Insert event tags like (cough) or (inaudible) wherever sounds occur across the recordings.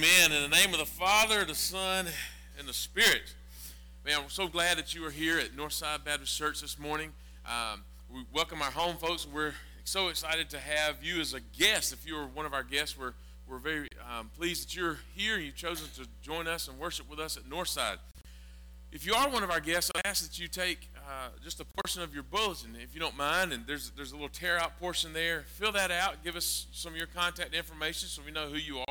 Amen. In the name of the Father, the Son, and the Spirit. Man, I'm so glad that you are here at Northside Baptist Church this morning. Um, we welcome our home folks. We're so excited to have you as a guest. If you're one of our guests, we're, we're very um, pleased that you're here. You've chosen to join us and worship with us at Northside. If you are one of our guests, I ask that you take uh, just a portion of your bulletin, if you don't mind, and there's there's a little tear out portion there. Fill that out. Give us some of your contact information so we know who you are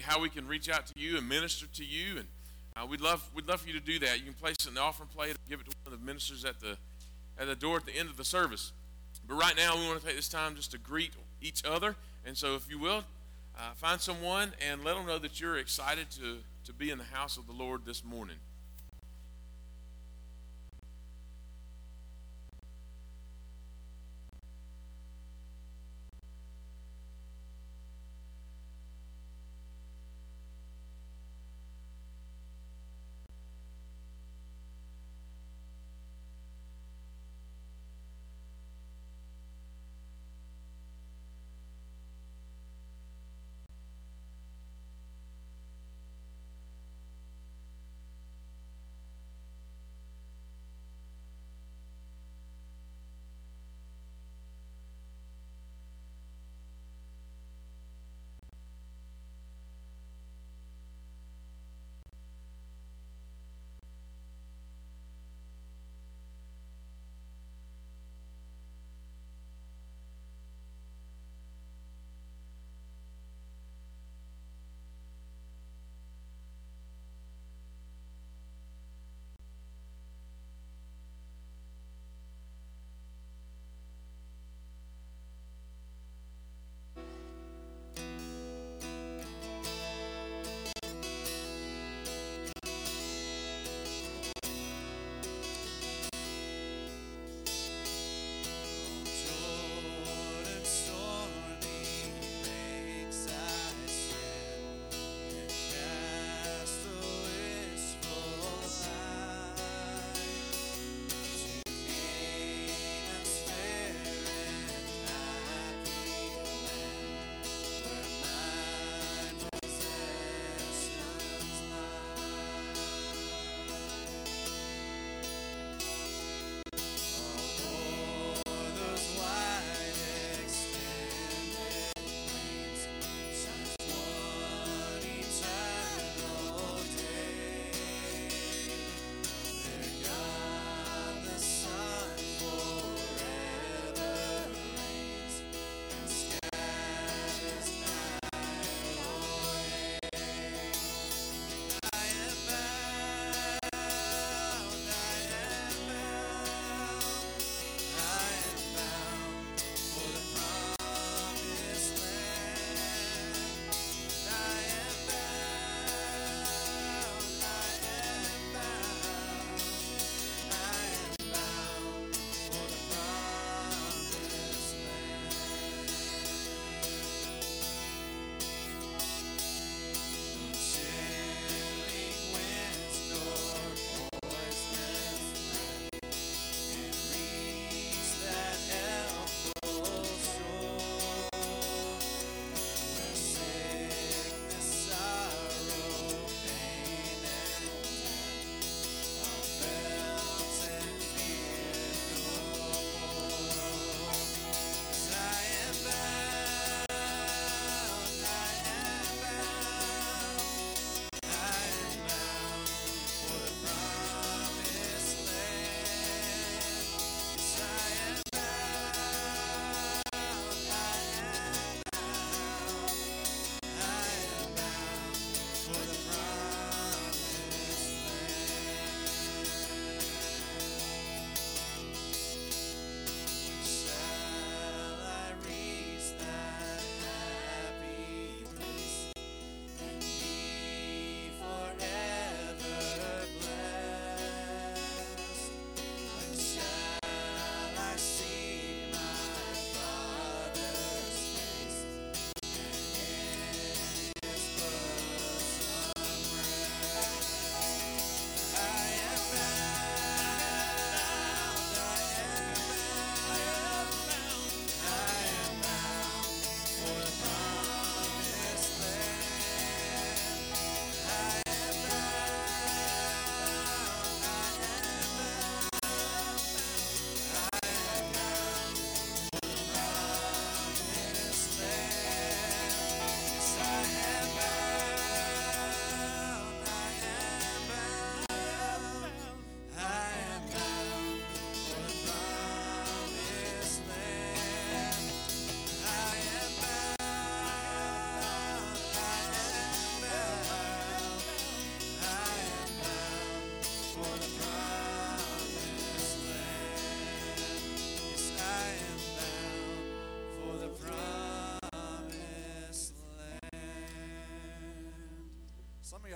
how we can reach out to you and minister to you. And uh, we'd love we'd love for you to do that. You can place it in the offering plate, give it to one of the ministers at the at the door at the end of the service. But right now, we want to take this time just to greet each other. And so, if you will, uh, find someone and let them know that you're excited to to be in the house of the Lord this morning.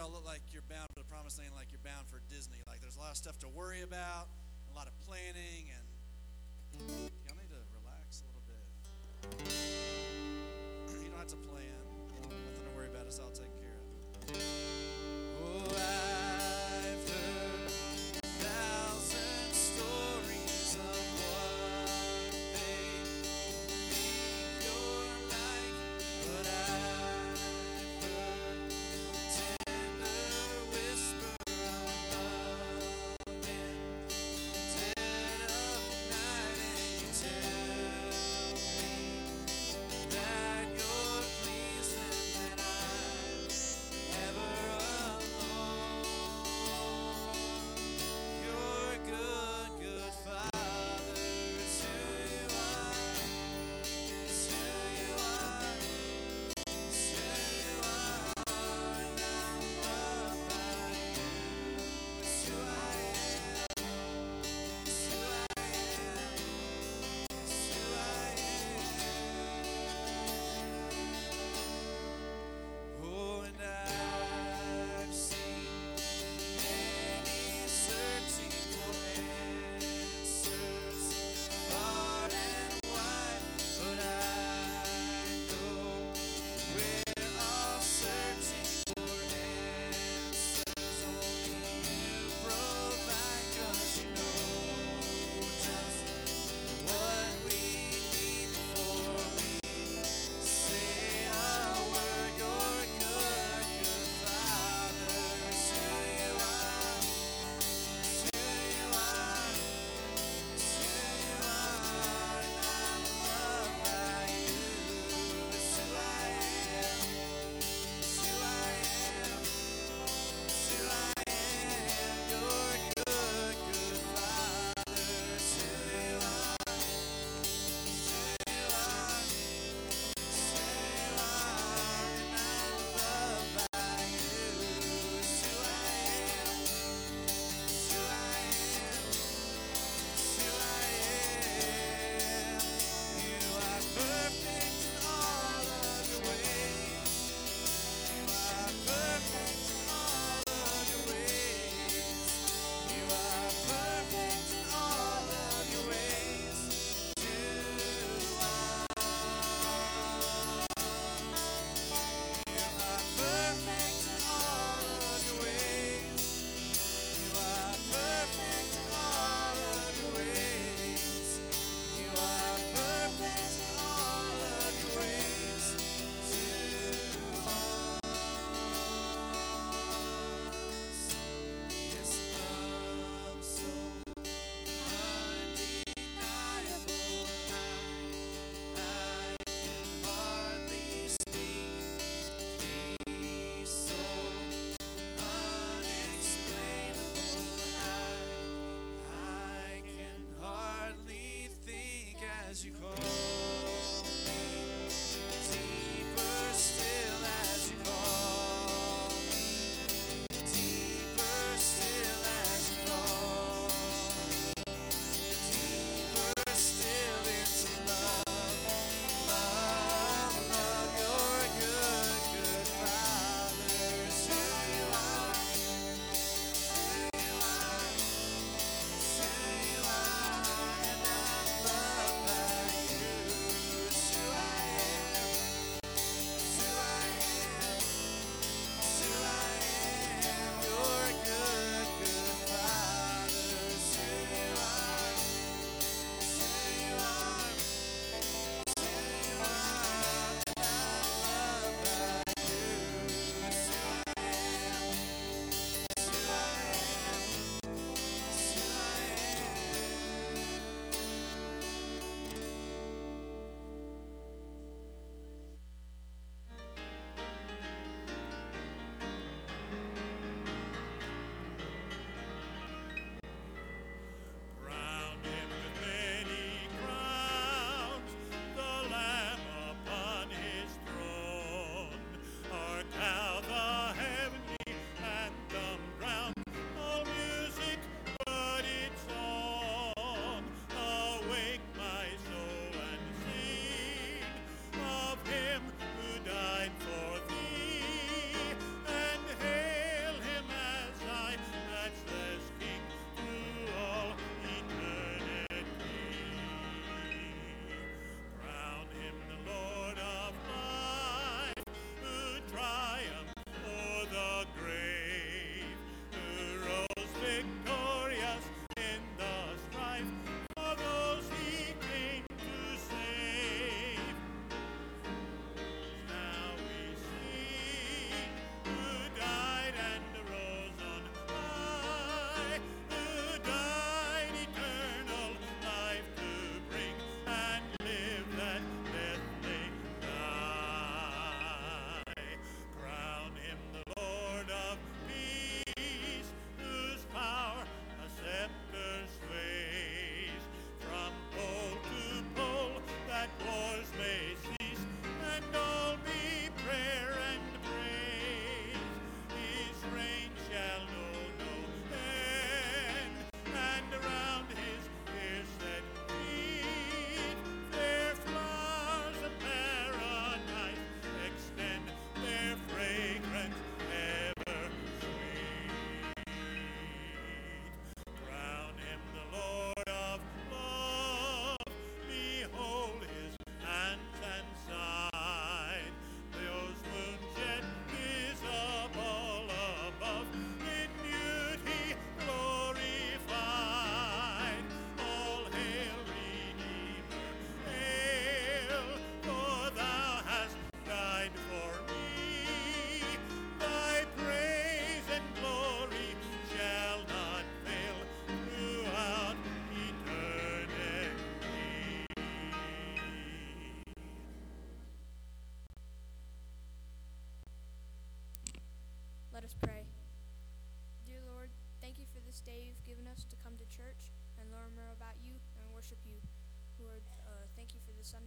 Y'all look like you're bound for the promised land, like you're bound for Disney. Like there's a lot of stuff to worry about, a lot of planning,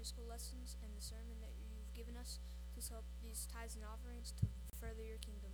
Sunday school lessons and the sermon that you've given us. Please help these tithes and offerings to further your kingdom.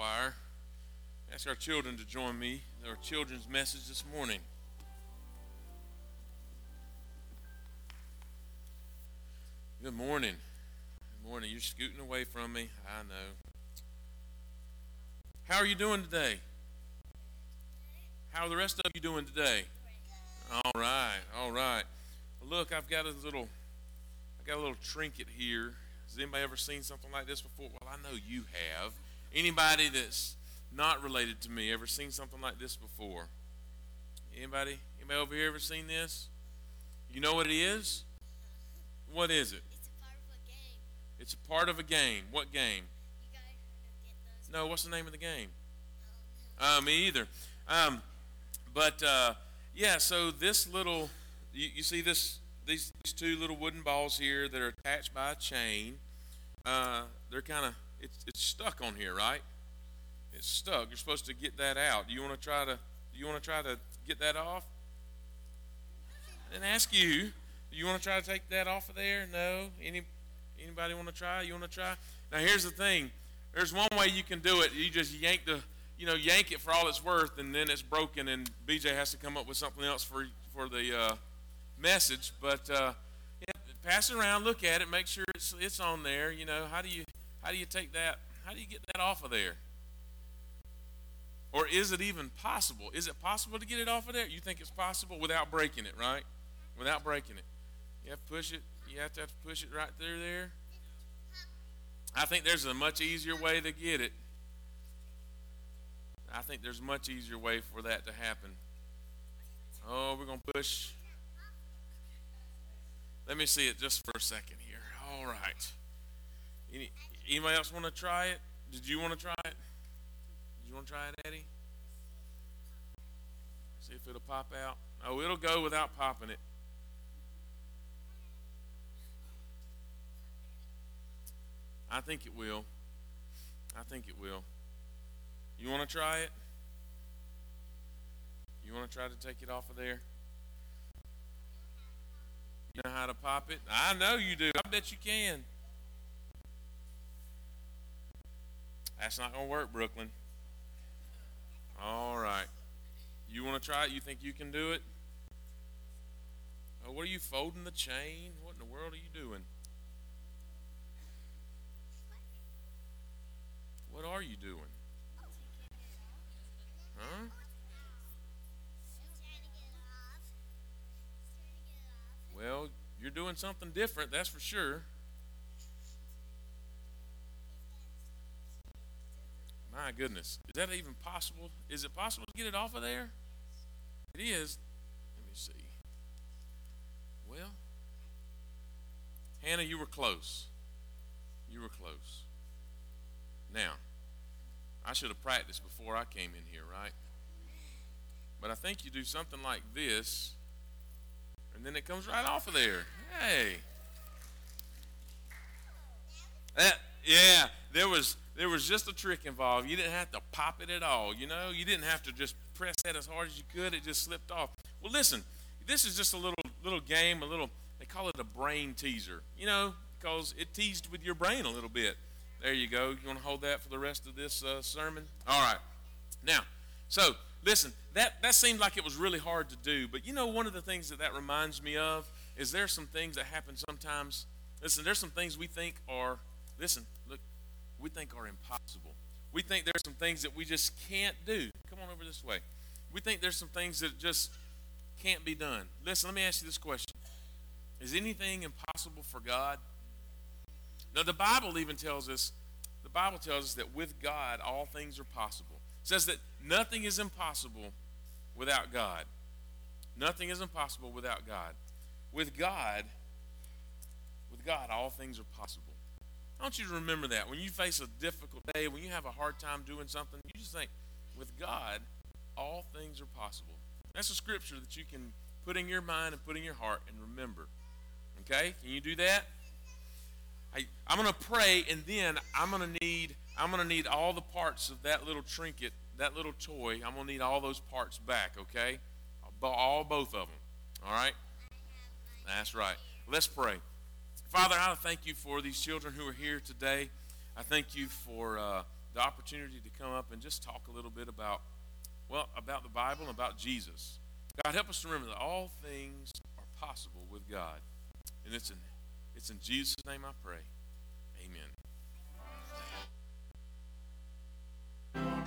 Choir. Ask our children to join me our children's message this morning. Good morning. Good morning. You're scooting away from me. I know. How are you doing today? How are the rest of you doing today? All right. All right. Look, I've got a little I got a little trinket here. Has anybody ever seen something like this before? Well, I know you have. Anybody that's not related to me ever seen something like this before? Anybody? Anybody over here ever seen this? You know what it is? What is it? It's a part of a game. It's a part of a game. What game? You guys heard of Get Those? No, what's the name of the game? Um, Uh, me either. Um, but uh, yeah, so this little, you, you see this these, these two little wooden balls here that are attached by a chain. Uh, they're kind of it's it's stuck on here, right? It's stuck. You're supposed to get that out. Do you want to try to do you want to try to get that off? And ask you. Do you want to try to take that off of there? No. Any anybody want to try? You want to try? Now here's the thing. There's one way you can do it. You just yank the you know yank it for all it's worth, and then it's broken, and BJ has to come up with something else for for the uh, message. But uh, yeah, pass it around, look at it, make sure it's it's on there. You know how do you how do you take that? How do you get that off of there? Or is it even possible? Is it possible to get it off of there? You think it's possible without breaking it, right? Without breaking it. You have to push it. You have to, have to push it right through there. I think there's a much easier way to get it. I think there's a much easier way for that to happen. Oh, we're going to push. Let me see it just for a second here. All right. Any, anybody else want to try it? Did you want to try it? Did you want to try it, Eddie? See if it'll pop out. Oh, it'll go without popping it. I think it will. I think it will. You want to try it? You want to try to take it off of there? You know how to pop it? I know you do. I bet you can. That's not going to work, Brooklyn. All right. You want to try it? You think you can do it? Oh, what are you folding the chain? What in the world are you doing? What are you doing? Huh? Well, you're doing something different, that's for sure. My goodness. Is that even possible? Is it possible to get it off of there? It is. Let me see. Well, Hannah, you were close. You were close. Now, I should have practiced before I came in here, right? But I think you do something like this, and then it comes right off of there. Hey. That, yeah, there was there was just a trick involved. You didn't have to pop it at all. You know, you didn't have to just press that as hard as you could. It just slipped off. Well, listen, this is just a little little game, a little. They call it a brain teaser. You know, because it teased with your brain a little bit. There you go. You want to hold that for the rest of this uh, sermon? All right. Now, so listen. That that seemed like it was really hard to do, but you know, one of the things that that reminds me of is there's some things that happen sometimes. Listen, there's some things we think are. Listen, look, we think are impossible. We think there's some things that we just can't do. Come on over this way. We think there's some things that just can't be done. Listen, let me ask you this question Is anything impossible for God? Now, the Bible even tells us, the Bible tells us that with God, all things are possible. It says that nothing is impossible without God. Nothing is impossible without God. With God, with God, all things are possible. I want you to remember that. When you face a difficult day, when you have a hard time doing something, you just think, with God, all things are possible. That's a scripture that you can put in your mind and put in your heart and remember. Okay? Can you do that? I, I'm going to pray, and then I'm going to need I'm going to need all the parts of that little trinket, that little toy. I'm going to need all those parts back. Okay? All both of them. All right? That's right. Let's pray. Father, I thank you for these children who are here today. I thank you for uh, the opportunity to come up and just talk a little bit about, well, about the Bible and about Jesus. God, help us to remember that all things are possible with God. And it's in, it's in Jesus' name I pray. Amen.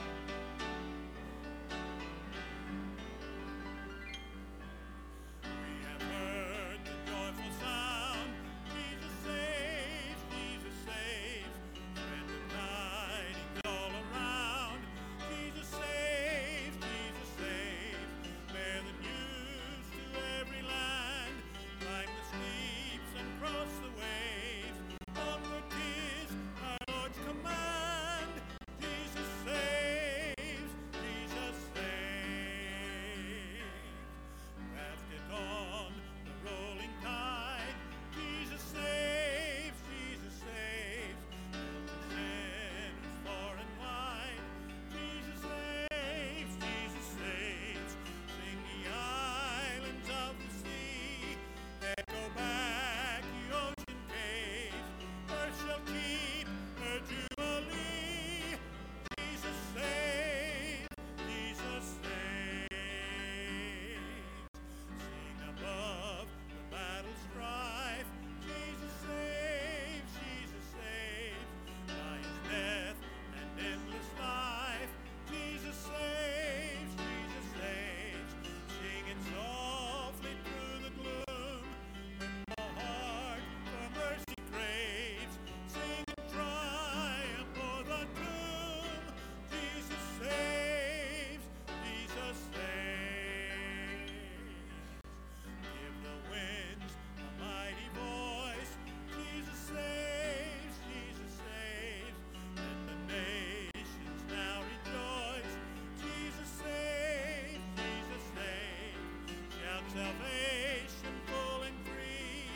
Salvation full and free.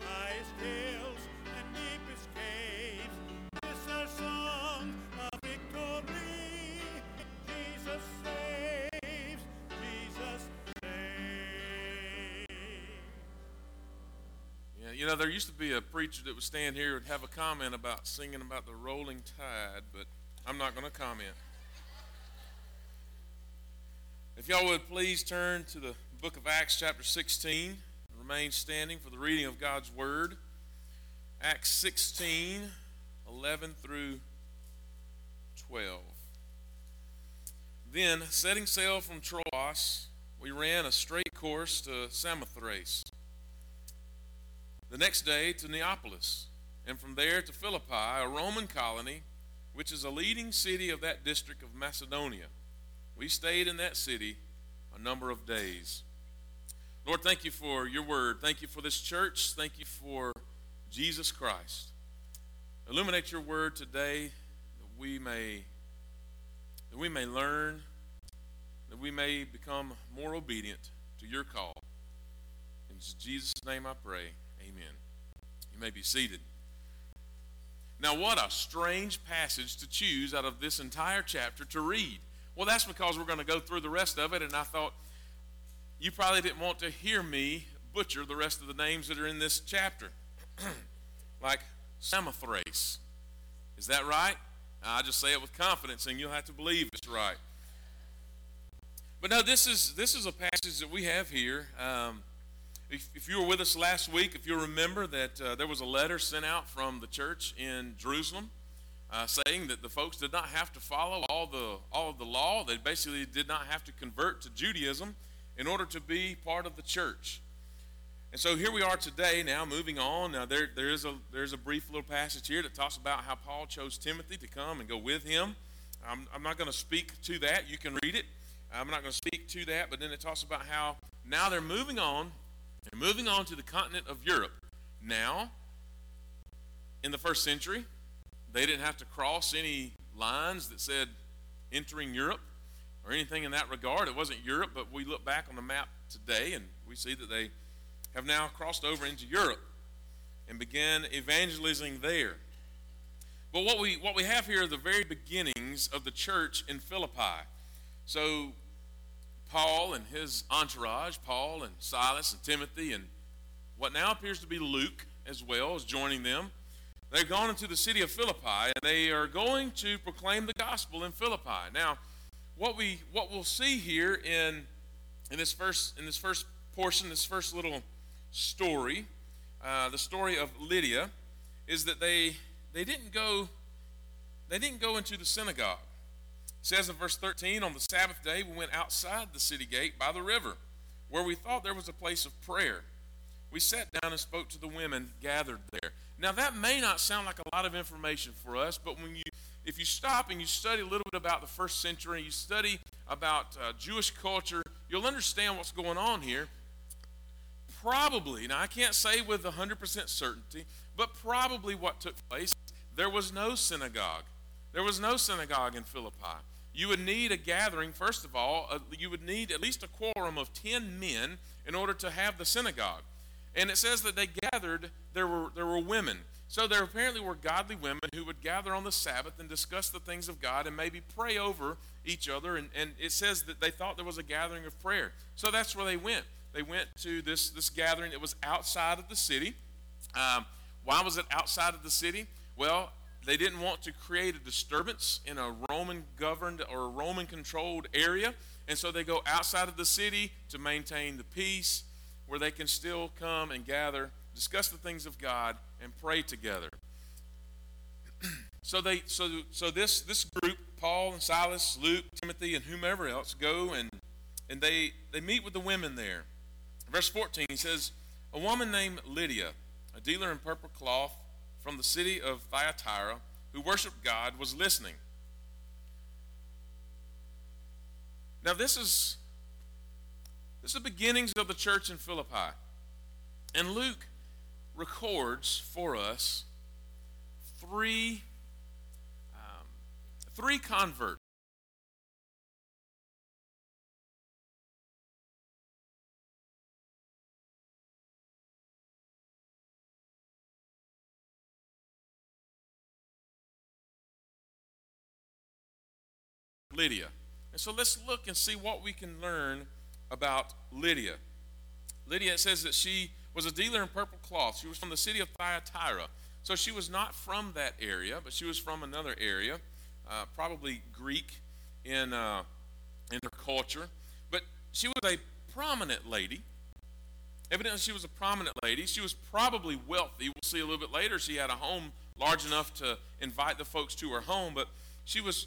Highest hills and deepest caves. This our song of victory. Jesus saves, Jesus saves. Yeah, you know, there used to be a preacher that would stand here and have a comment about singing about the rolling tide, but I'm not going to comment. If y'all would please turn to the book of Acts, chapter 16, remain standing for the reading of God's word. Acts 16, 11 through 12. Then, setting sail from Troas, we ran a straight course to Samothrace the next day to Neapolis, and from there to Philippi, a Roman colony, which is a leading city of that district of Macedonia. We stayed in that city a number of days. Lord, thank you for your word. Thank you for this church. Thank you for Jesus Christ. Illuminate your word today that we may that we may learn, that we may become more obedient to your call. In Jesus' name I pray. Amen. You may be seated. Now, what a strange passage to choose out of this entire chapter to read. Well, that's because we're going to go through the rest of it, and I thought you probably didn't want to hear me butcher the rest of the names that are in this chapter. (clears throat) like Samothrace. Is that right? I just say it with confidence, and you'll have to believe it's right. But no, this is this is a passage that we have here. Um, if, if, you were with us last week, if you remember that uh, there was a letter sent out from the church in Jerusalem, uh, saying that the folks did not have to follow all the all of the law. They basically did not have to convert to Judaism in order to be part of the church. And so here we are today. Now moving on. Now there there is a there's a brief little passage here that talks about how Paul chose Timothy to come and go with him. I'm, I'm not going to speak to that. You can read it. I'm not going to speak to that. But then it talks about how now they're moving on. They're moving on to the continent of Europe. Now, in the first century, they didn't have to cross any lines that said entering Europe or anything in that regard. It wasn't Europe, but we look back on the map today and we see that they have now crossed over into Europe and began evangelizing there. But what we what we have here are the very beginnings of the church in Philippi. So Paul and his entourage, Paul and Silas and Timothy and what now appears to be Luke as well, is joining them. They've gone into the city of Philippi and they are going to proclaim the gospel in Philippi. Now, what we what we'll see here in in this first in this first portion, this first little story, uh, the story of Lydia, is that they they didn't go they didn't go into the synagogue. It says in verse 13, on the Sabbath day we went outside the city gate by the river, where we thought there was a place of prayer. We sat down and spoke to the women gathered there. Now that may not sound like a lot of information for us, but when you if you stop and you study a little bit about the first century, you study about uh, Jewish culture, you'll understand what's going on here. Probably, now I can't say with 100% certainty, but probably what took place, there was no synagogue. There was no synagogue in Philippi. You would need a gathering, first of all, uh, you would need at least a quorum of 10 men in order to have the synagogue. And it says that they gathered, there were, there were women. So there apparently were godly women who would gather on the Sabbath and discuss the things of God and maybe pray over each other. And, and it says that they thought there was a gathering of prayer. So that's where they went. They went to this, this gathering. It was outside of the city. Um, why was it outside of the city? Well, they didn't want to create a disturbance in a Roman governed or Roman controlled area. And so they go outside of the city to maintain the peace where they can still come and gather, discuss the things of God, and pray together. (clears throat) so they so so this this group, Paul and Silas, Luke, Timothy, and whomever else, go and and they they meet with the women there. Verse 14 he says, A woman named Lydia, a dealer in purple cloth from the city of Thyatira, who worshiped God, was listening. Now this is this is the beginnings of the church in Philippi. And Luke records for us three, um, three converts. Lydia. And so let's look and see what we can learn about Lydia. Lydia, says that she was a dealer in purple cloth. She was from the city of Thyatira. So she was not from that area, but she was from another area, uh, probably Greek in, uh, in her culture. But she was a prominent lady. Evidently, she was a prominent lady. She was probably wealthy. We'll see a little bit later. She had a home large enough to invite the folks to her home, but she was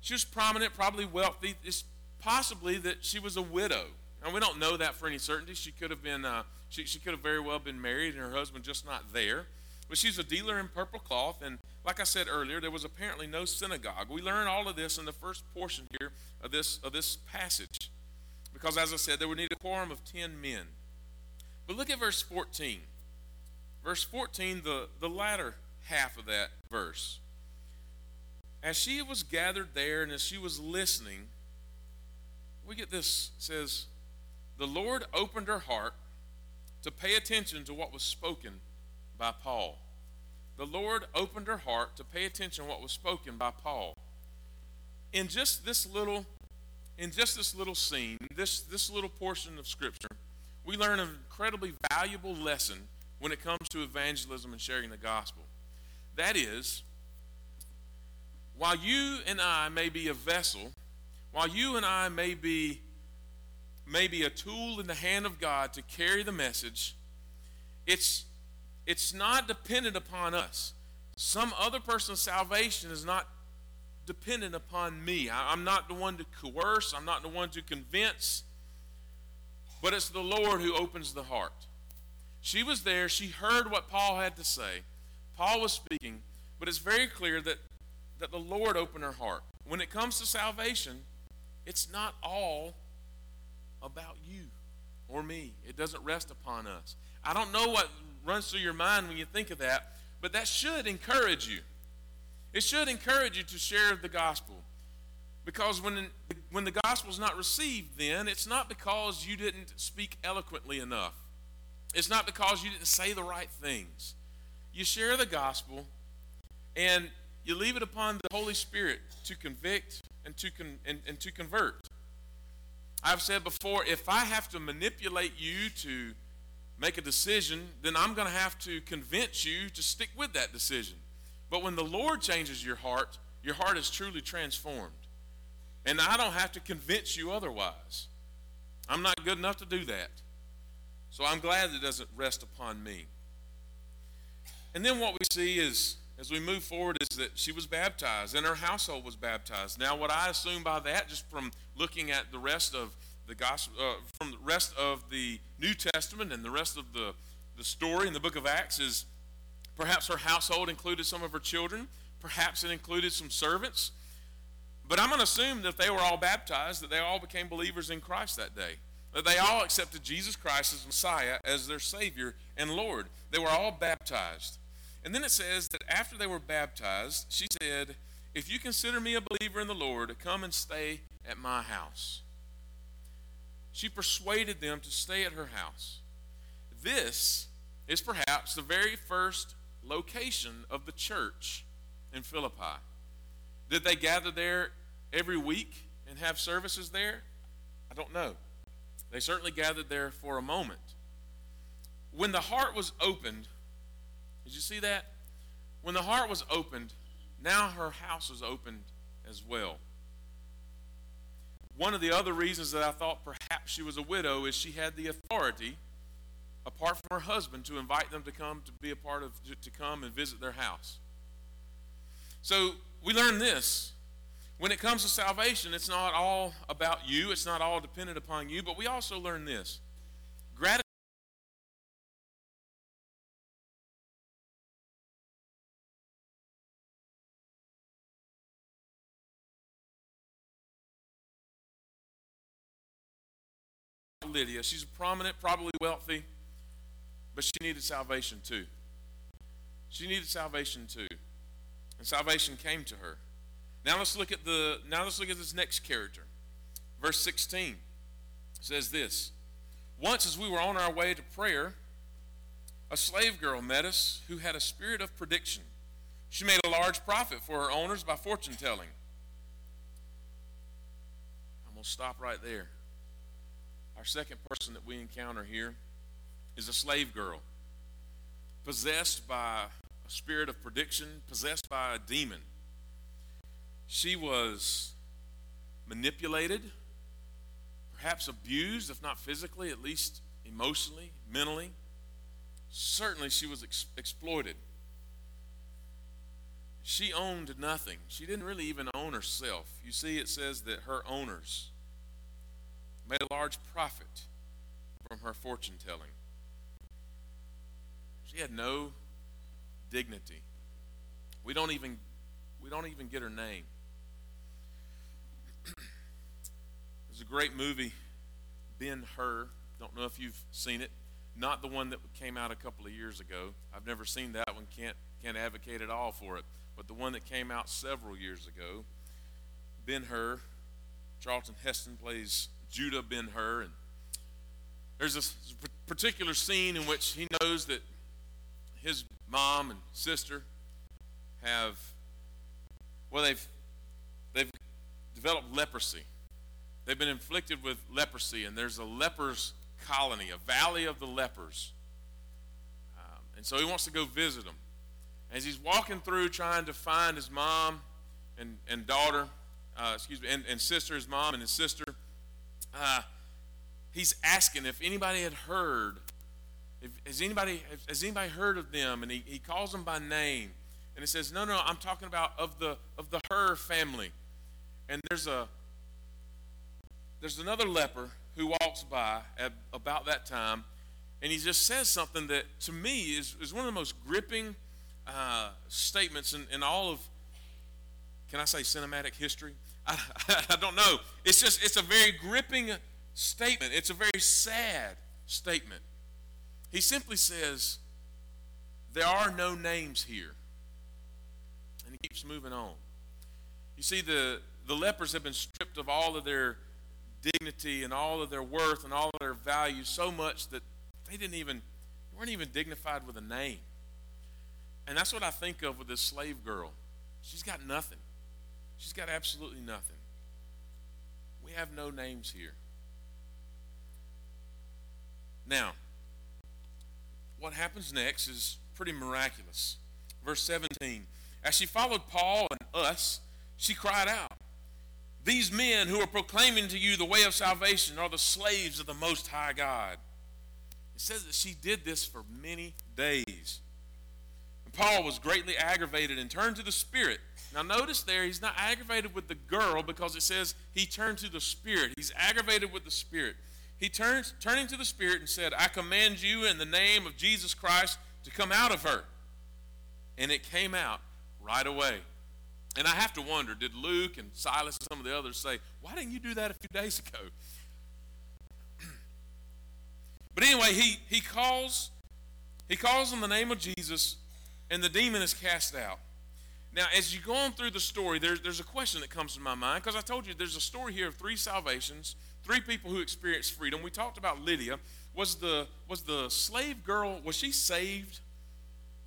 she was prominent, probably wealthy. It's possibly that she was a widow. And we don't know that for any certainty. She could have been, uh, she, she could have very well been married and her husband just not there. But she's a dealer in purple cloth. And like I said earlier, there was apparently no synagogue. We learn all of this in the first portion here of this, of this passage. Because as I said, there would need a quorum of 10 men. But look at verse 14. Verse 14, the, the latter half of that verse. As she was gathered there and as she was listening, we get this says, The Lord opened her heart to pay attention to what was spoken by Paul. The Lord opened her heart to pay attention to what was spoken by Paul. In just this little in just this little scene, this this little portion of scripture, we learn an incredibly valuable lesson when it comes to evangelism and sharing the gospel. That is, while you and I may be a vessel while you and I may be maybe a tool in the hand of God to carry the message, it's it's not dependent upon us. Some other person's salvation is not dependent upon me. I, am not the one to coerce, I'm not the one to convince, but it's the Lord who opens the heart. She was there, she heard what Paul had to say. Paul was speaking, but it's very clear that, that the Lord opened her heart. When it comes to salvation, it's not all about you or me. It doesn't rest upon us. I don't know what runs through your mind when you think of that, but that should encourage you. It should encourage you to share the gospel. Because when, when the gospel is not received, then it's not because you didn't speak eloquently enough. It's not because you didn't say the right things. You share the gospel and you leave it upon the Holy Spirit to convict and to, con- and, and to convert. I've said before, if I have to manipulate you to, make a decision, then I'm going to have to convince you to stick with that decision. But when the Lord changes your heart, your heart is truly transformed. And I don't have to convince you otherwise. I'm not good enough to do that. So I'm glad it doesn't rest upon me. And then what we see is, as we move forward, is that she was baptized and her household was baptized. Now, what I assume by that, just from looking at the rest of the gospel, uh, from the rest of the New Testament and the rest of the, the story in the book of Acts, is perhaps her household included some of her children, perhaps it included some servants. But I'm going to assume that they were all baptized, that they all became believers in Christ that day. That they all accepted Jesus Christ as Messiah, as their Savior and Lord. They were all baptized. And then it says that after they were baptized, she said, If you consider me a believer in the Lord, come and stay at my house. She persuaded them to stay at her house. This is perhaps the very first location of the church in Philippi. Did they gather there every week and have services there? I don't know. They certainly gathered there for a moment. When the heart was opened, did you see that? When the heart was opened, now her house was opened as well. One of the other reasons that I thought perhaps she was a widow is she had the authority, apart from her husband, to invite them to come to be a part of, to come and visit their house. So we learn this. When it comes to salvation, it's not all about you, it's not all dependent upon you, but we also learn this. Lydia. She's prominent, probably wealthy, but she needed salvation too. She needed salvation too. And salvation came to her. Now let's look at the now let's look at this next character. Verse 16 says this. Once as we were on our way to prayer, a slave girl met us who had a spirit of prediction. She made a large profit for her owners by fortune telling. I'm going to stop right there. Our second person that we encounter here is a slave girl, possessed by a spirit of prediction, possessed by a demon. She was manipulated, perhaps abused, if not physically, at least emotionally, mentally. Certainly, she was ex- exploited. She owned nothing. She didn't really even own herself. You see, it says that her owners made a large profit from her fortune telling. She had no dignity. We don't even we don't even get her name. (clears throat) There's a great movie, Ben Hur. Don't know if you've seen it. Not the one that came out a couple of years ago. I've never seen that one. Can't can't advocate at all for it. But the one that came out several years ago, Ben Hur. Charlton Heston plays Judah Ben Hur, and there's this particular scene in which he knows that his mom and sister have well they've they've developed leprosy. They've been inflicted with leprosy and there's a lepers colony a valley of the lepers. Um, and so he wants to go visit them. As he's walking through trying to find his mom and, and daughter uh, excuse me and, and sister his mom and his sister uh, he's asking if anybody had heard if, has anybody has anybody heard of them? And he, he calls them by name. And he says, No, no, I'm talking about of the of the her family. And there's a there's another leper who walks by at about that time, and he just says something that to me is, is one of the most gripping uh, statements in, in all of can I say cinematic history? I, (laughs) I don't know. It's just it's a very gripping statement. It's a very sad statement. He simply says, There are no names here. And he keeps moving on. You see, the, the lepers have been stripped of all of their dignity and all of their worth and all of their value so much that they didn't even they weren't even dignified with a name. And that's what I think of with this slave girl. She's got nothing. She's got absolutely nothing. We have no names here. Now, what happens next is pretty miraculous. Verse 17 As she followed Paul and us, she cried out, These men who are proclaiming to you the way of salvation are the slaves of the Most High God. It says that she did this for many days. And Paul was greatly aggravated and turned to the Spirit. Now, notice there, he's not aggravated with the girl because it says he turned to the Spirit. He's aggravated with the Spirit. He turns, turning to the Spirit and said, I command you in the name of Jesus Christ to come out of her. And it came out right away. And I have to wonder, did Luke and Silas and some of the others say, Why didn't you do that a few days ago? (clears throat) but anyway, he, he calls he calls in the name of Jesus, and the demon is cast out. Now, as you go on through the story, there's, there's a question that comes to my mind because I told you there's a story here of three salvations, three people who experienced freedom. We talked about Lydia. Was the was the slave girl was she saved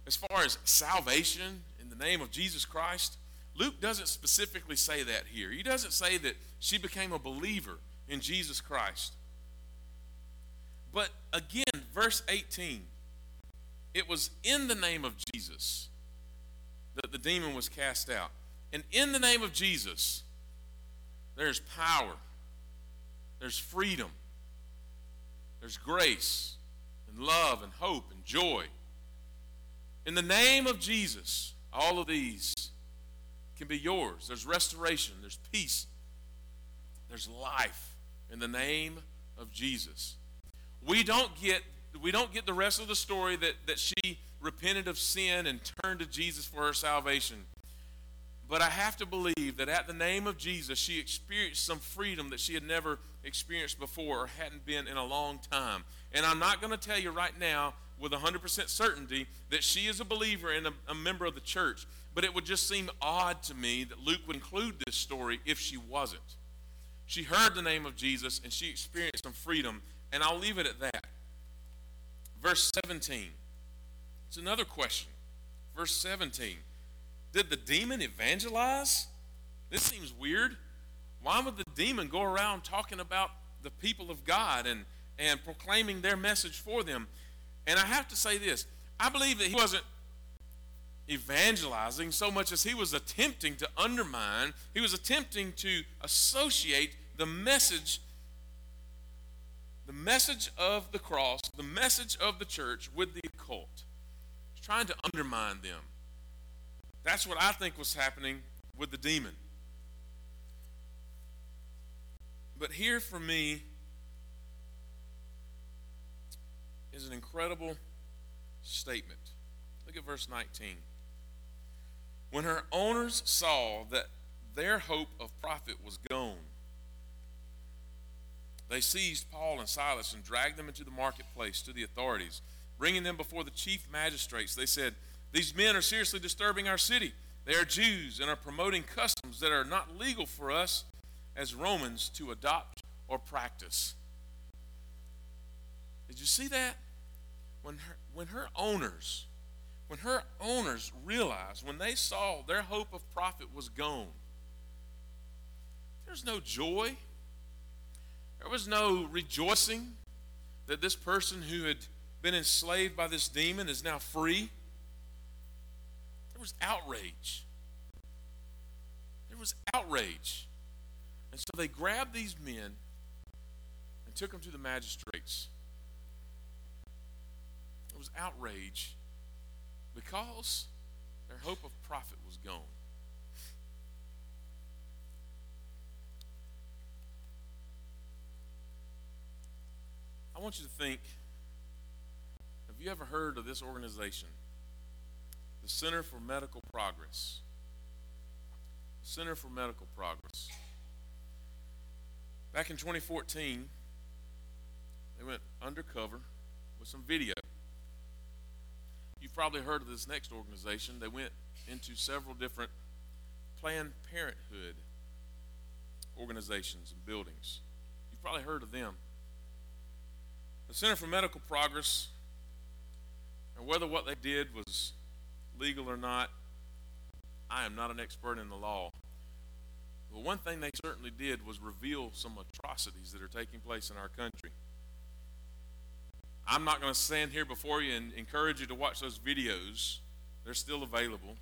as far as salvation in the name of Jesus Christ? Luke doesn't specifically say that here. He doesn't say that she became a believer in Jesus Christ. But again, verse 18, it was in the name of Jesus that the demon was cast out. And in the name of Jesus, there's power, there's freedom, there's grace, and love, and hope, and joy. In the name of Jesus, all of these can be yours. There's restoration, there's peace, there's life in the name of Jesus. We don't get we don't get the rest of the story that, that she repented of sin and turned to Jesus for her salvation. But I have to believe that at the name of Jesus, she experienced some freedom that she had never experienced before or hadn't been in a long time. And I'm not going to tell you right now with 100% certainty that she is a believer and a, a member of the church. But it would just seem odd to me that Luke would include this story if she wasn't. She heard the name of Jesus and she experienced some freedom. And I'll leave it at that. Verse 17. It's another question. Verse 17. Did the demon evangelize? This seems weird. Why would the demon go around talking about the people of God and, and proclaiming their message for them? And I have to say this I believe that he wasn't evangelizing so much as he was attempting to undermine, he was attempting to associate the message the message of the cross, the message of the church with the occult. Trying to undermine them. That's what I think was happening with the demon. But here for me is an incredible statement. Look at verse 19. When her owners saw that their hope of profit was gone, they seized Paul and Silas and dragged them into the marketplace to the authorities. Bringing them before the chief magistrates, they said, These men are seriously disturbing our city. They are Jews and are promoting customs that are not legal for us as Romans to adopt or practice. Did you see that? When her, when her owners, when her owners realized, when they saw their hope of profit was gone, there's no joy there was no rejoicing that this person who had been enslaved by this demon is now free. There was outrage. There was outrage. And so they grabbed these men and took them to the magistrates. There was outrage because their hope of profit was gone. I want you to think have you ever heard of this organization? The Center for Medical Progress. The Center for Medical Progress. Back in 2014, they went undercover with some video. You've probably heard of this next organization. They went into several different Planned Parenthood organizations and buildings. You've probably heard of them. The Center for Medical Progress, and whether what they did was legal or not, I am not an expert in the law. But one thing they certainly did was reveal some atrocities that are taking place in our country. I'm not going to stand here before you and encourage you to watch those videos. They're still available.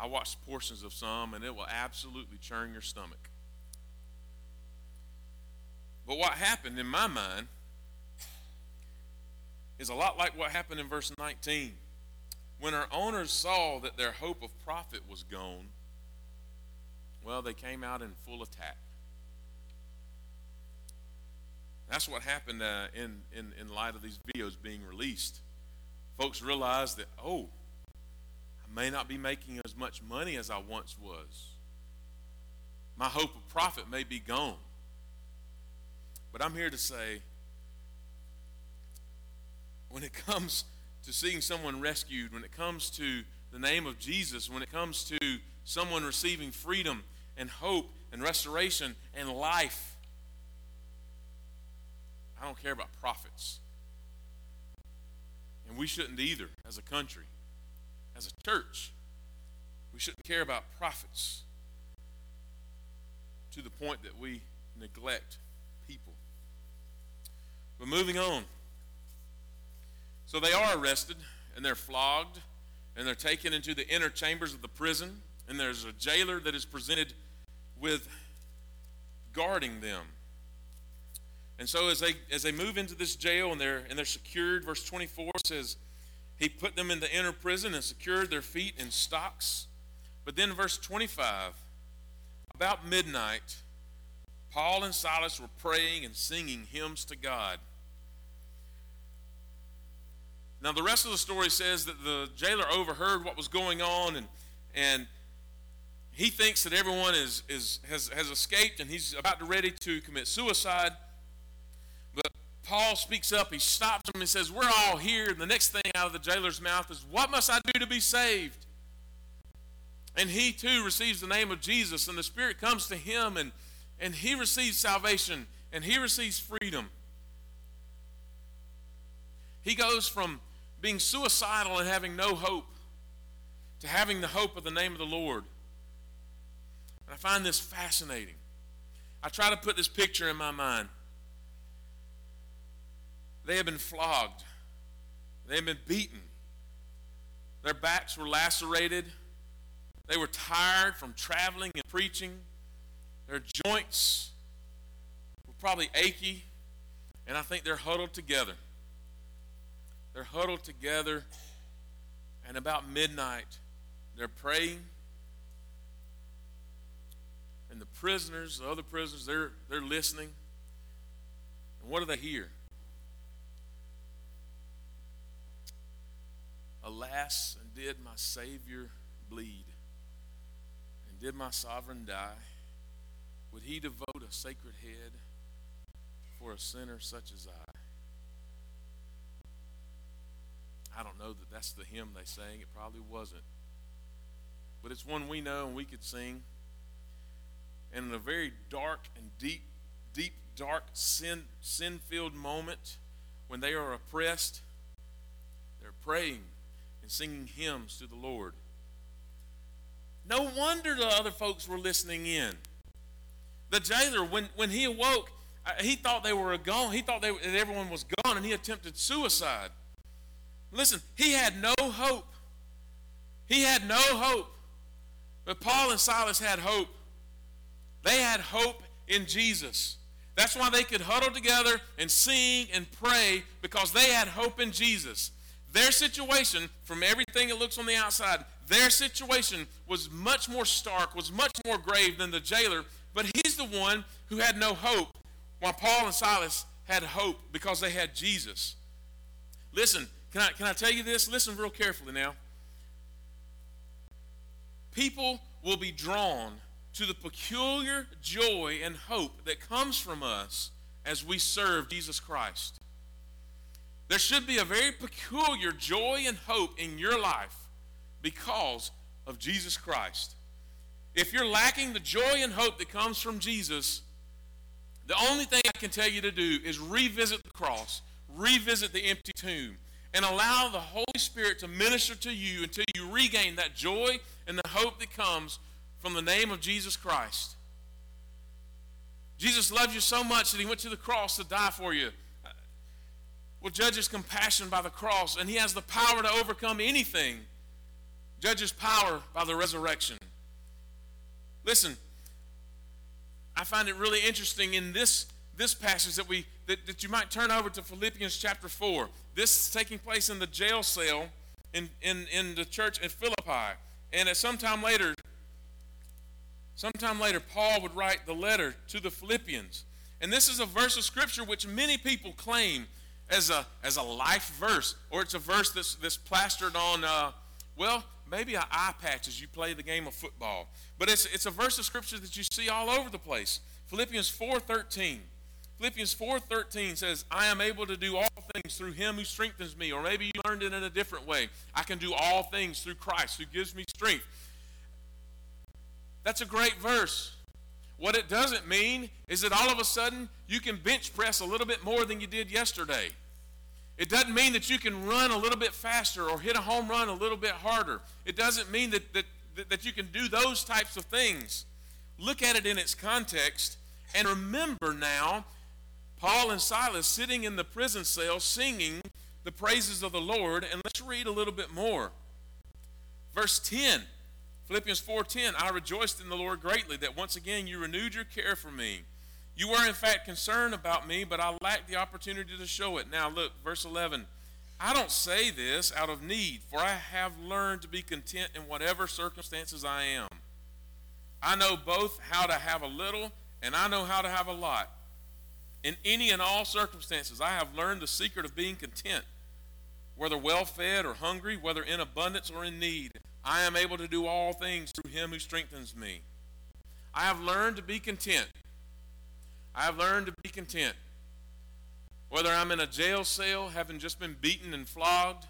I watched portions of some, and it will absolutely churn your stomach. But what happened in my mind is a lot like what happened in verse 19. When our owners saw that their hope of profit was gone, well, they came out in full attack. That's what happened uh, in, in, in light of these videos being released. Folks realized that, oh, I may not be making as much money as I once was. My hope of profit may be gone. But I'm here to say when it comes to seeing someone rescued, when it comes to the name of Jesus, when it comes to someone receiving freedom and hope and restoration and life, I don't care about profits. And we shouldn't either as a country, as a church. We shouldn't care about profits to the point that we neglect people. But moving on. So they are arrested and they're flogged and they're taken into the inner chambers of the prison. And there's a jailer that is presented with guarding them. And so as they as they move into this jail and they're and they're secured, verse 24 says, He put them in the inner prison and secured their feet in stocks. But then verse 25, about midnight, Paul and Silas were praying and singing hymns to God. Now, the rest of the story says that the jailer overheard what was going on and, and he thinks that everyone is, is, has, has escaped and he's about to ready to commit suicide. But Paul speaks up, he stops him and says, We're all here. And the next thing out of the jailer's mouth is, What must I do to be saved? And he too receives the name of Jesus, and the Spirit comes to him, and, and he receives salvation, and he receives freedom. He goes from being suicidal and having no hope to having the hope of the name of the Lord. And I find this fascinating. I try to put this picture in my mind. They had been flogged, they had been beaten, their backs were lacerated, they were tired from traveling and preaching, their joints were probably achy, and I think they're huddled together. They're huddled together, and about midnight, they're praying. And the prisoners, the other prisoners, they're, they're listening. And what do they hear? Alas, and did my Savior bleed? And did my sovereign die? Would he devote a sacred head for a sinner such as I? I don't know that that's the hymn they sang. It probably wasn't. But it's one we know and we could sing. And in a very dark and deep, deep, dark, sin sin filled moment when they are oppressed, they're praying and singing hymns to the Lord. No wonder the other folks were listening in. The jailer, when, when he awoke, uh, he thought they were gone. He thought they, that everyone was gone, and he attempted suicide. Listen, he had no hope. He had no hope. But Paul and Silas had hope. They had hope in Jesus. That's why they could huddle together and sing and pray because they had hope in Jesus. Their situation, from everything that looks on the outside, their situation was much more stark, was much more grave than the jailer. But he's the one who had no hope, while Paul and Silas had hope because they had Jesus. Listen, can I, can I tell you this? Listen real carefully now. People will be drawn to the peculiar joy and hope that comes from us as we serve Jesus Christ. There should be a very peculiar joy and hope in your life because of Jesus Christ. If you're lacking the joy and hope that comes from Jesus, the only thing I can tell you to do is revisit the cross, revisit the empty tomb, and allow the Holy Spirit to minister to you until you regain that joy and the hope that comes from the name of Jesus Christ. Jesus loved you so much that he went to the cross to die for you. will judge his compassion by the cross, and he has the power to overcome anything. Judges power by the resurrection. Listen, I find it really interesting in this this passage that we that, that you might turn over to Philippians chapter 4. This is taking place in the jail cell in, in, in the church at Philippi. And at some time later, sometime later, Paul would write the letter to the Philippians. And this is a verse of scripture which many people claim as a as a life verse, or it's a verse that's that's plastered on uh, well, maybe an eye patch as you play the game of football. But it's it's a verse of scripture that you see all over the place. Philippians 4:13. Philippians 4:13 says, "I am able to do all things through him who strengthens me." Or maybe you learned it in a different way. I can do all things through Christ who gives me strength. That's a great verse. What it doesn't mean is that all of a sudden you can bench press a little bit more than you did yesterday. It doesn't mean that you can run a little bit faster or hit a home run a little bit harder. It doesn't mean that, that, that you can do those types of things. Look at it in its context and remember now Paul and Silas sitting in the prison cell singing the praises of the Lord. And let's read a little bit more. Verse 10. Philippians 4:10 I rejoiced in the Lord greatly that once again you renewed your care for me. You were in fact concerned about me, but I lacked the opportunity to show it. Now look, verse 11. I don't say this out of need, for I have learned to be content in whatever circumstances I am. I know both how to have a little and I know how to have a lot. In any and all circumstances, I have learned the secret of being content, whether well fed or hungry, whether in abundance or in need. I am able to do all things through him who strengthens me. I have learned to be content. I have learned to be content. Whether I'm in a jail cell having just been beaten and flogged,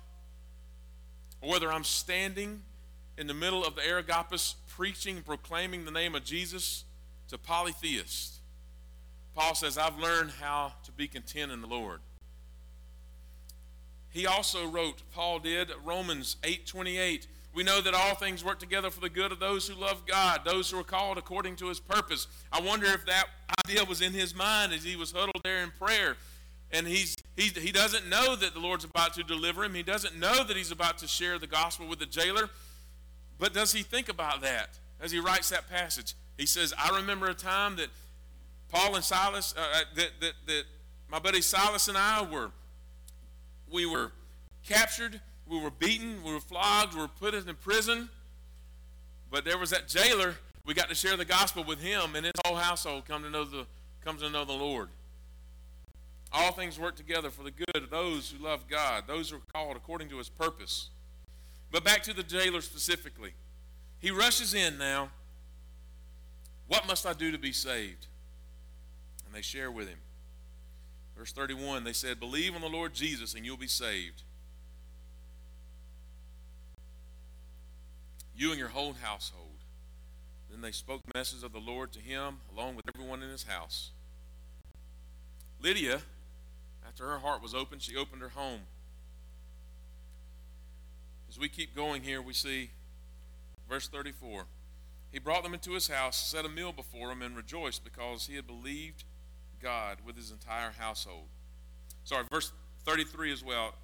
or whether I'm standing in the middle of the Areopagus preaching proclaiming the name of Jesus to polytheists. Paul says, I've learned how to be content in the Lord. He also wrote, Paul did, Romans 8:28. We know that all things work together for the good of those who love God, those who are called according to his purpose. I wonder if that idea was in his mind as he was huddled there in prayer. And he's, he, he doesn't know that the Lord's about to deliver him. He doesn't know that he's about to share the gospel with the jailer. But does he think about that as he writes that passage? He says, I remember a time that Paul and Silas, uh, uh that, that, that my buddy Silas and I were, we were captured we were beaten, we were flogged, we were put in prison. But there was that jailer. We got to share the gospel with him, and his whole household come to know the comes to know the Lord. All things work together for the good of those who love God, those who are called according to his purpose. But back to the jailer specifically. He rushes in now. What must I do to be saved? And they share with him. Verse 31, they said, Believe on the Lord Jesus and you'll be saved. you and your whole household. Then they spoke the message of the Lord to him, along with everyone in his house. Lydia, after her heart was opened, she opened her home. As we keep going here, we see verse 34. He brought them into his house, set a meal before them, and rejoiced because he had believed God with his entire household. Sorry, verse 33 as well.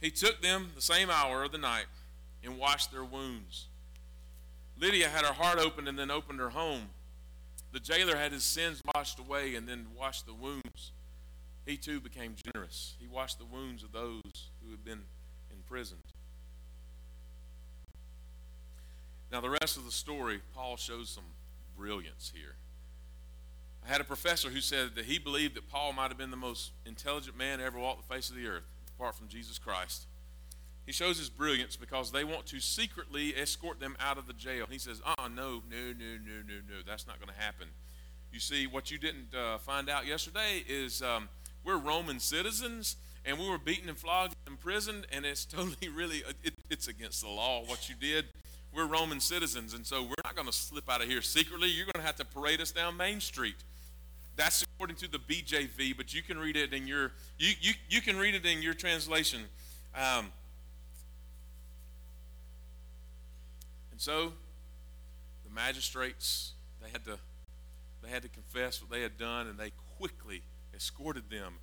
He took them the same hour of the night and washed their wounds. Lydia had her heart opened and then opened her home. The jailer had his sins washed away and then washed the wounds. He too became generous. He washed the wounds of those who had been imprisoned. Now, the rest of the story, Paul shows some brilliance here. I had a professor who said that he believed that Paul might have been the most intelligent man ever walked the face of the earth, apart from Jesus Christ. He shows his brilliance because they want to secretly escort them out of the jail. He says, uh uh no, no, no, no, no, no, that's not going to happen. You see, what you didn't uh, find out yesterday is um, we're Roman citizens and we were beaten and flogged and imprisoned, and it's (laughs) totally really, uh, it, it's against the law what you did. We're Roman citizens, and so we're not going to slip out of here secretly. You're going to have to parade us down Main Street. That's according to the BJV, but you can read it in your you you, you can read it in your translation. Um, And so the magistrates, they had to they had to confess what they had done, and they quickly escorted them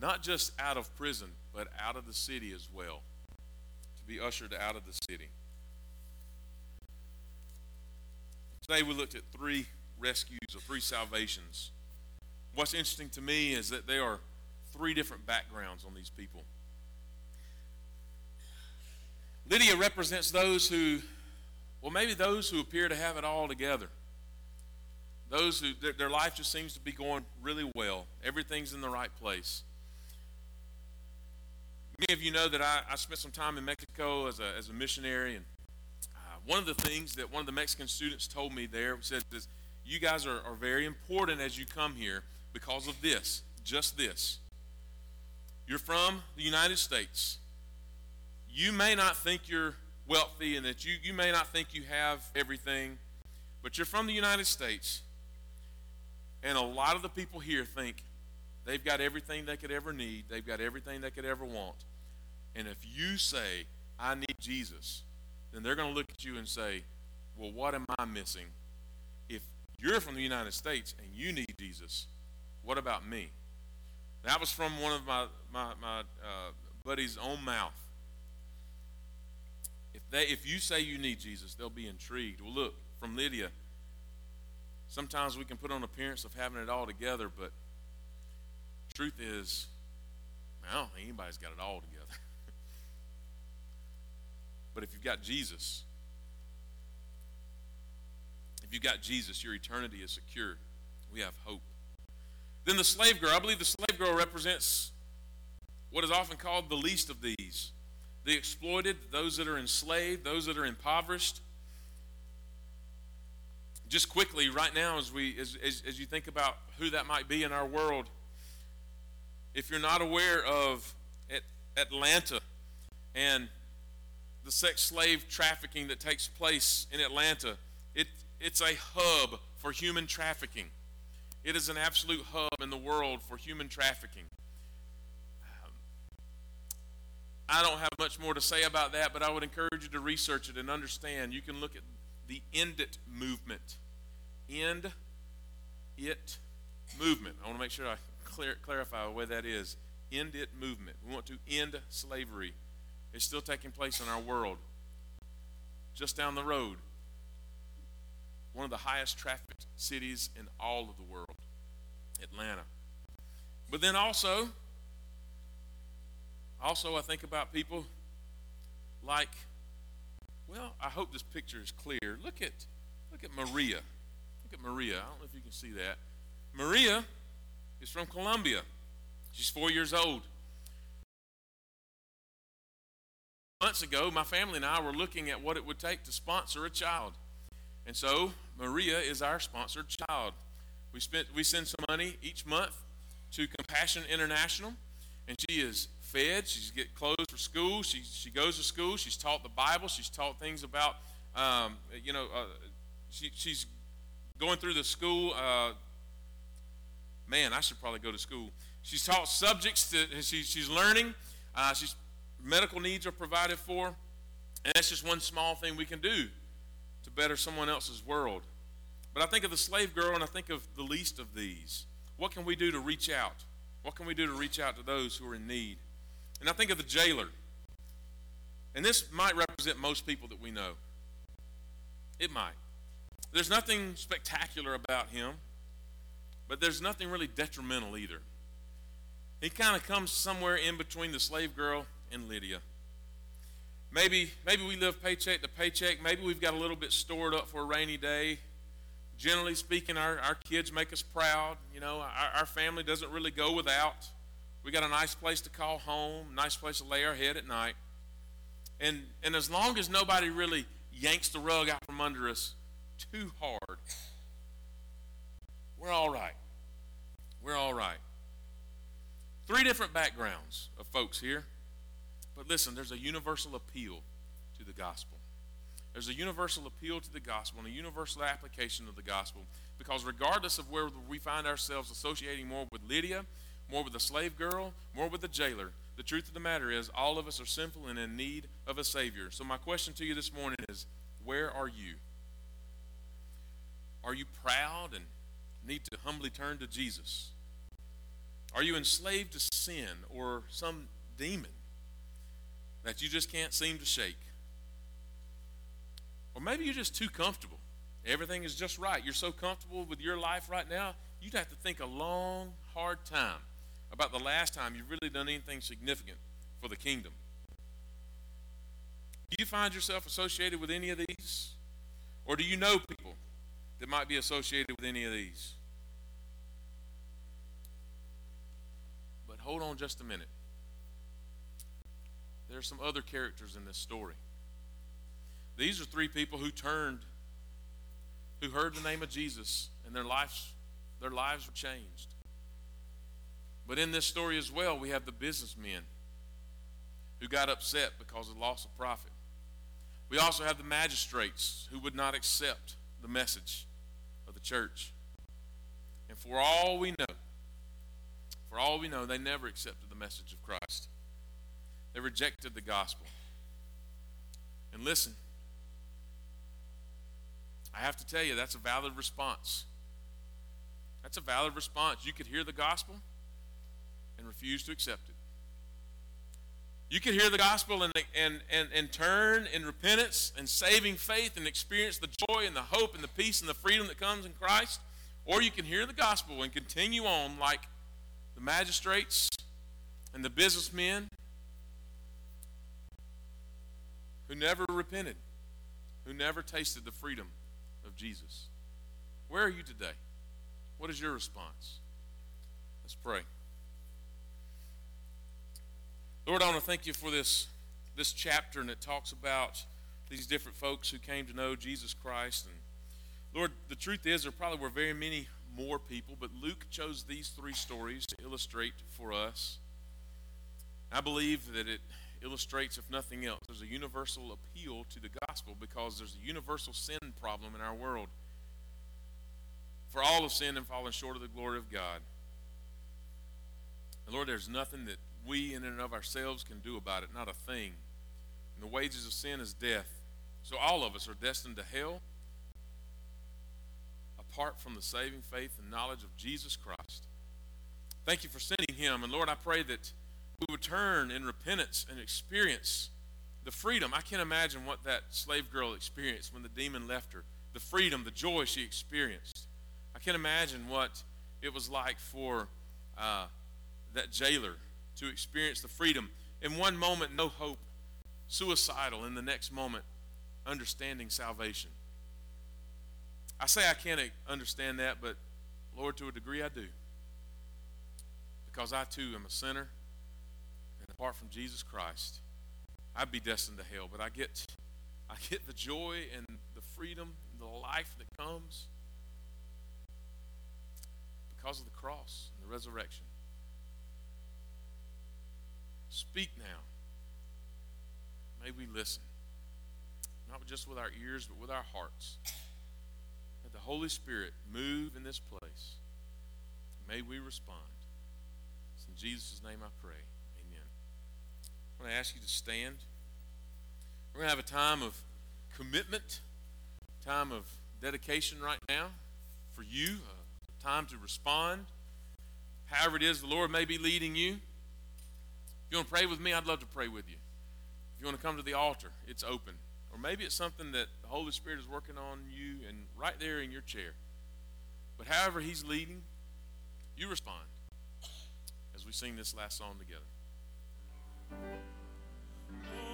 not just out of prison, but out of the city as well, to be ushered out of the city. Today we looked at three rescues or three salvations. What's interesting to me is that there are three different backgrounds on these people. Lydia represents those who, well, maybe those who appear to have it all together. Those who, their, their life just seems to be going really well. Everything's in the right place. Many of you know that I, I spent some time in Mexico as a, as a missionary, and uh, one of the things that one of the Mexican students told me there said this, you guys are, are very important as you come here because of this, just this. You're from the United States. You may not think you're wealthy and that you, you may not think you have everything, but you're from the United States. And a lot of the people here think they've got everything they could ever need, they've got everything they could ever want. And if you say, I need Jesus, then they're going to look at you and say, Well, what am I missing? If you're from the United States and you need Jesus, what about me? That was from one of my, my, my uh, buddies' own mouth. If, they, if you say you need Jesus, they'll be intrigued. Well, look, from Lydia, sometimes we can put on appearance of having it all together, but truth is, I don't think anybody's got it all together. (laughs) but if you've got Jesus, if you've got Jesus, your eternity is secure. We have hope. Then the slave girl, I believe the slave girl represents what is often called the least of these the exploited, those that are enslaved, those that are impoverished. Just quickly, right now, as, we, as, as, as you think about who that might be in our world, if you're not aware of Atlanta and the sex slave trafficking that takes place in Atlanta, it, it's a hub for human trafficking. It is an absolute hub in the world for human trafficking. Um, I don't have much more to say about that, but I would encourage you to research it and understand. You can look at the End It movement. End It movement. I want to make sure I clear, clarify what that is. End It movement. We want to end slavery. It's still taking place in our world. Just down the road, one of the highest trafficked cities in all of the world, Atlanta. But then also, also I think about people like, well, I hope this picture is clear. Look at, look at Maria. Look at Maria. I don't know if you can see that. Maria is from Colombia. She's four years old. Months ago, my family and I were looking at what it would take to sponsor a child. And so Maria is our sponsored child. We spent we send some money each month to Compassion International, and she is fed. She's get clothes for school. She she goes to school. She's taught the Bible. She's taught things about um, you know uh, she, she's going through the school. Uh, man, I should probably go to school. She's taught subjects that she, she's learning. Uh, she's medical needs are provided for, and that's just one small thing we can do to better someone else's world. But I think of the slave girl and I think of the least of these. What can we do to reach out? What can we do to reach out to those who are in need? And I think of the jailer. And this might represent most people that we know. It might. There's nothing spectacular about him, but there's nothing really detrimental either. He kind of comes somewhere in between the slave girl and Lydia. Maybe, maybe we live paycheck to paycheck. Maybe we've got a little bit stored up for a rainy day. Generally speaking, our, our kids make us proud. You know, our, our family doesn't really go without. We got a nice place to call home, nice place to lay our head at night. And, and as long as nobody really yanks the rug out from under us too hard, we're all right. We're all right. Three different backgrounds of folks here. But listen, there's a universal appeal to the gospel. There's a universal appeal to the gospel and a universal application of the gospel because regardless of where we find ourselves associating more with Lydia, more with the slave girl, more with the jailer, the truth of the matter is all of us are sinful and in need of a Savior. So, my question to you this morning is where are you? Are you proud and need to humbly turn to Jesus? Are you enslaved to sin or some demon that you just can't seem to shake? Or maybe you're just too comfortable. Everything is just right. You're so comfortable with your life right now, you'd have to think a long, hard time about the last time you've really done anything significant for the kingdom. Do you find yourself associated with any of these? Or do you know people that might be associated with any of these? But hold on just a minute. There are some other characters in this story. These are three people who turned, who heard the name of Jesus, and their lives, their lives were changed. But in this story as well, we have the businessmen who got upset because of the loss of profit. We also have the magistrates who would not accept the message of the church. And for all we know, for all we know, they never accepted the message of Christ. They rejected the gospel. And listen, I have to tell you, that's a valid response. That's a valid response. You could hear the gospel and refuse to accept it. You could hear the gospel and, and, and, and turn in repentance and saving faith and experience the joy and the hope and the peace and the freedom that comes in Christ. Or you can hear the gospel and continue on like the magistrates and the businessmen who never repented, who never tasted the freedom of Jesus. Where are you today? What is your response? Let's pray. Lord, I want to thank you for this, this chapter, and it talks about these different folks who came to know Jesus Christ. And Lord, the truth is, there probably were very many more people, but Luke chose these three stories to illustrate for us. I believe that it illustrates, if nothing else, there's a universal appeal to the gospel because there's a universal sin problem in our world. For all have sinned and fallen short of the glory of God. And Lord, there's nothing that we in and of ourselves can do about it, not a thing. And the wages of sin is death. So all of us are destined to hell apart from the saving faith and knowledge of Jesus Christ. Thank you for sending him. And Lord, I pray that we would turn in repentance and experience the freedom. I can't imagine what that slave girl experienced when the demon left her. The freedom, the joy she experienced. I can't imagine what it was like for uh, that jailer to experience the freedom. In one moment, no hope, suicidal. In the next moment, understanding salvation. I say I can't understand that, but Lord, to a degree I do. Because I too am a sinner, apart from Jesus Christ, I'd be destined to hell. But I get, (laughs) I get the joy and the freedom, and the life that comes because of the cross and the resurrection. Speak now. May we listen, not just with our ears, but with our hearts. Let the Holy Spirit move in this place. May we respond. It's in Jesus' name I pray. Amen. I want to ask you to stand. We're going to have a time of commitment, time of dedication right now for you, a time to respond. However, it is the Lord may be leading you. If you want to pray with me, I'd love to pray with you. If you want to come to the altar, it's open. Or maybe it's something that the Holy Spirit is working on you and right there in your chair. But however He's leading, you respond as we sing this last song together. Oh,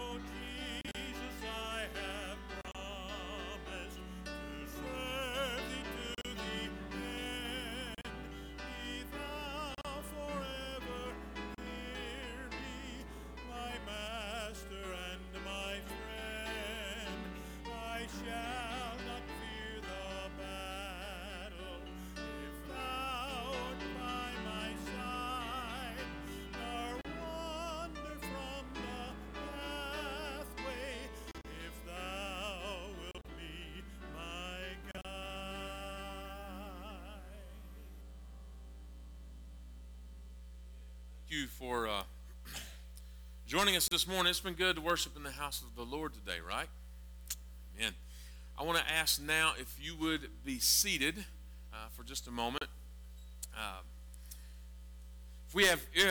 you for uh, joining us this morning. It's been good to worship in the house of the Lord today, right? Amen. I want to ask now if you would be seated uh, for just a moment. Uh, If we have, you have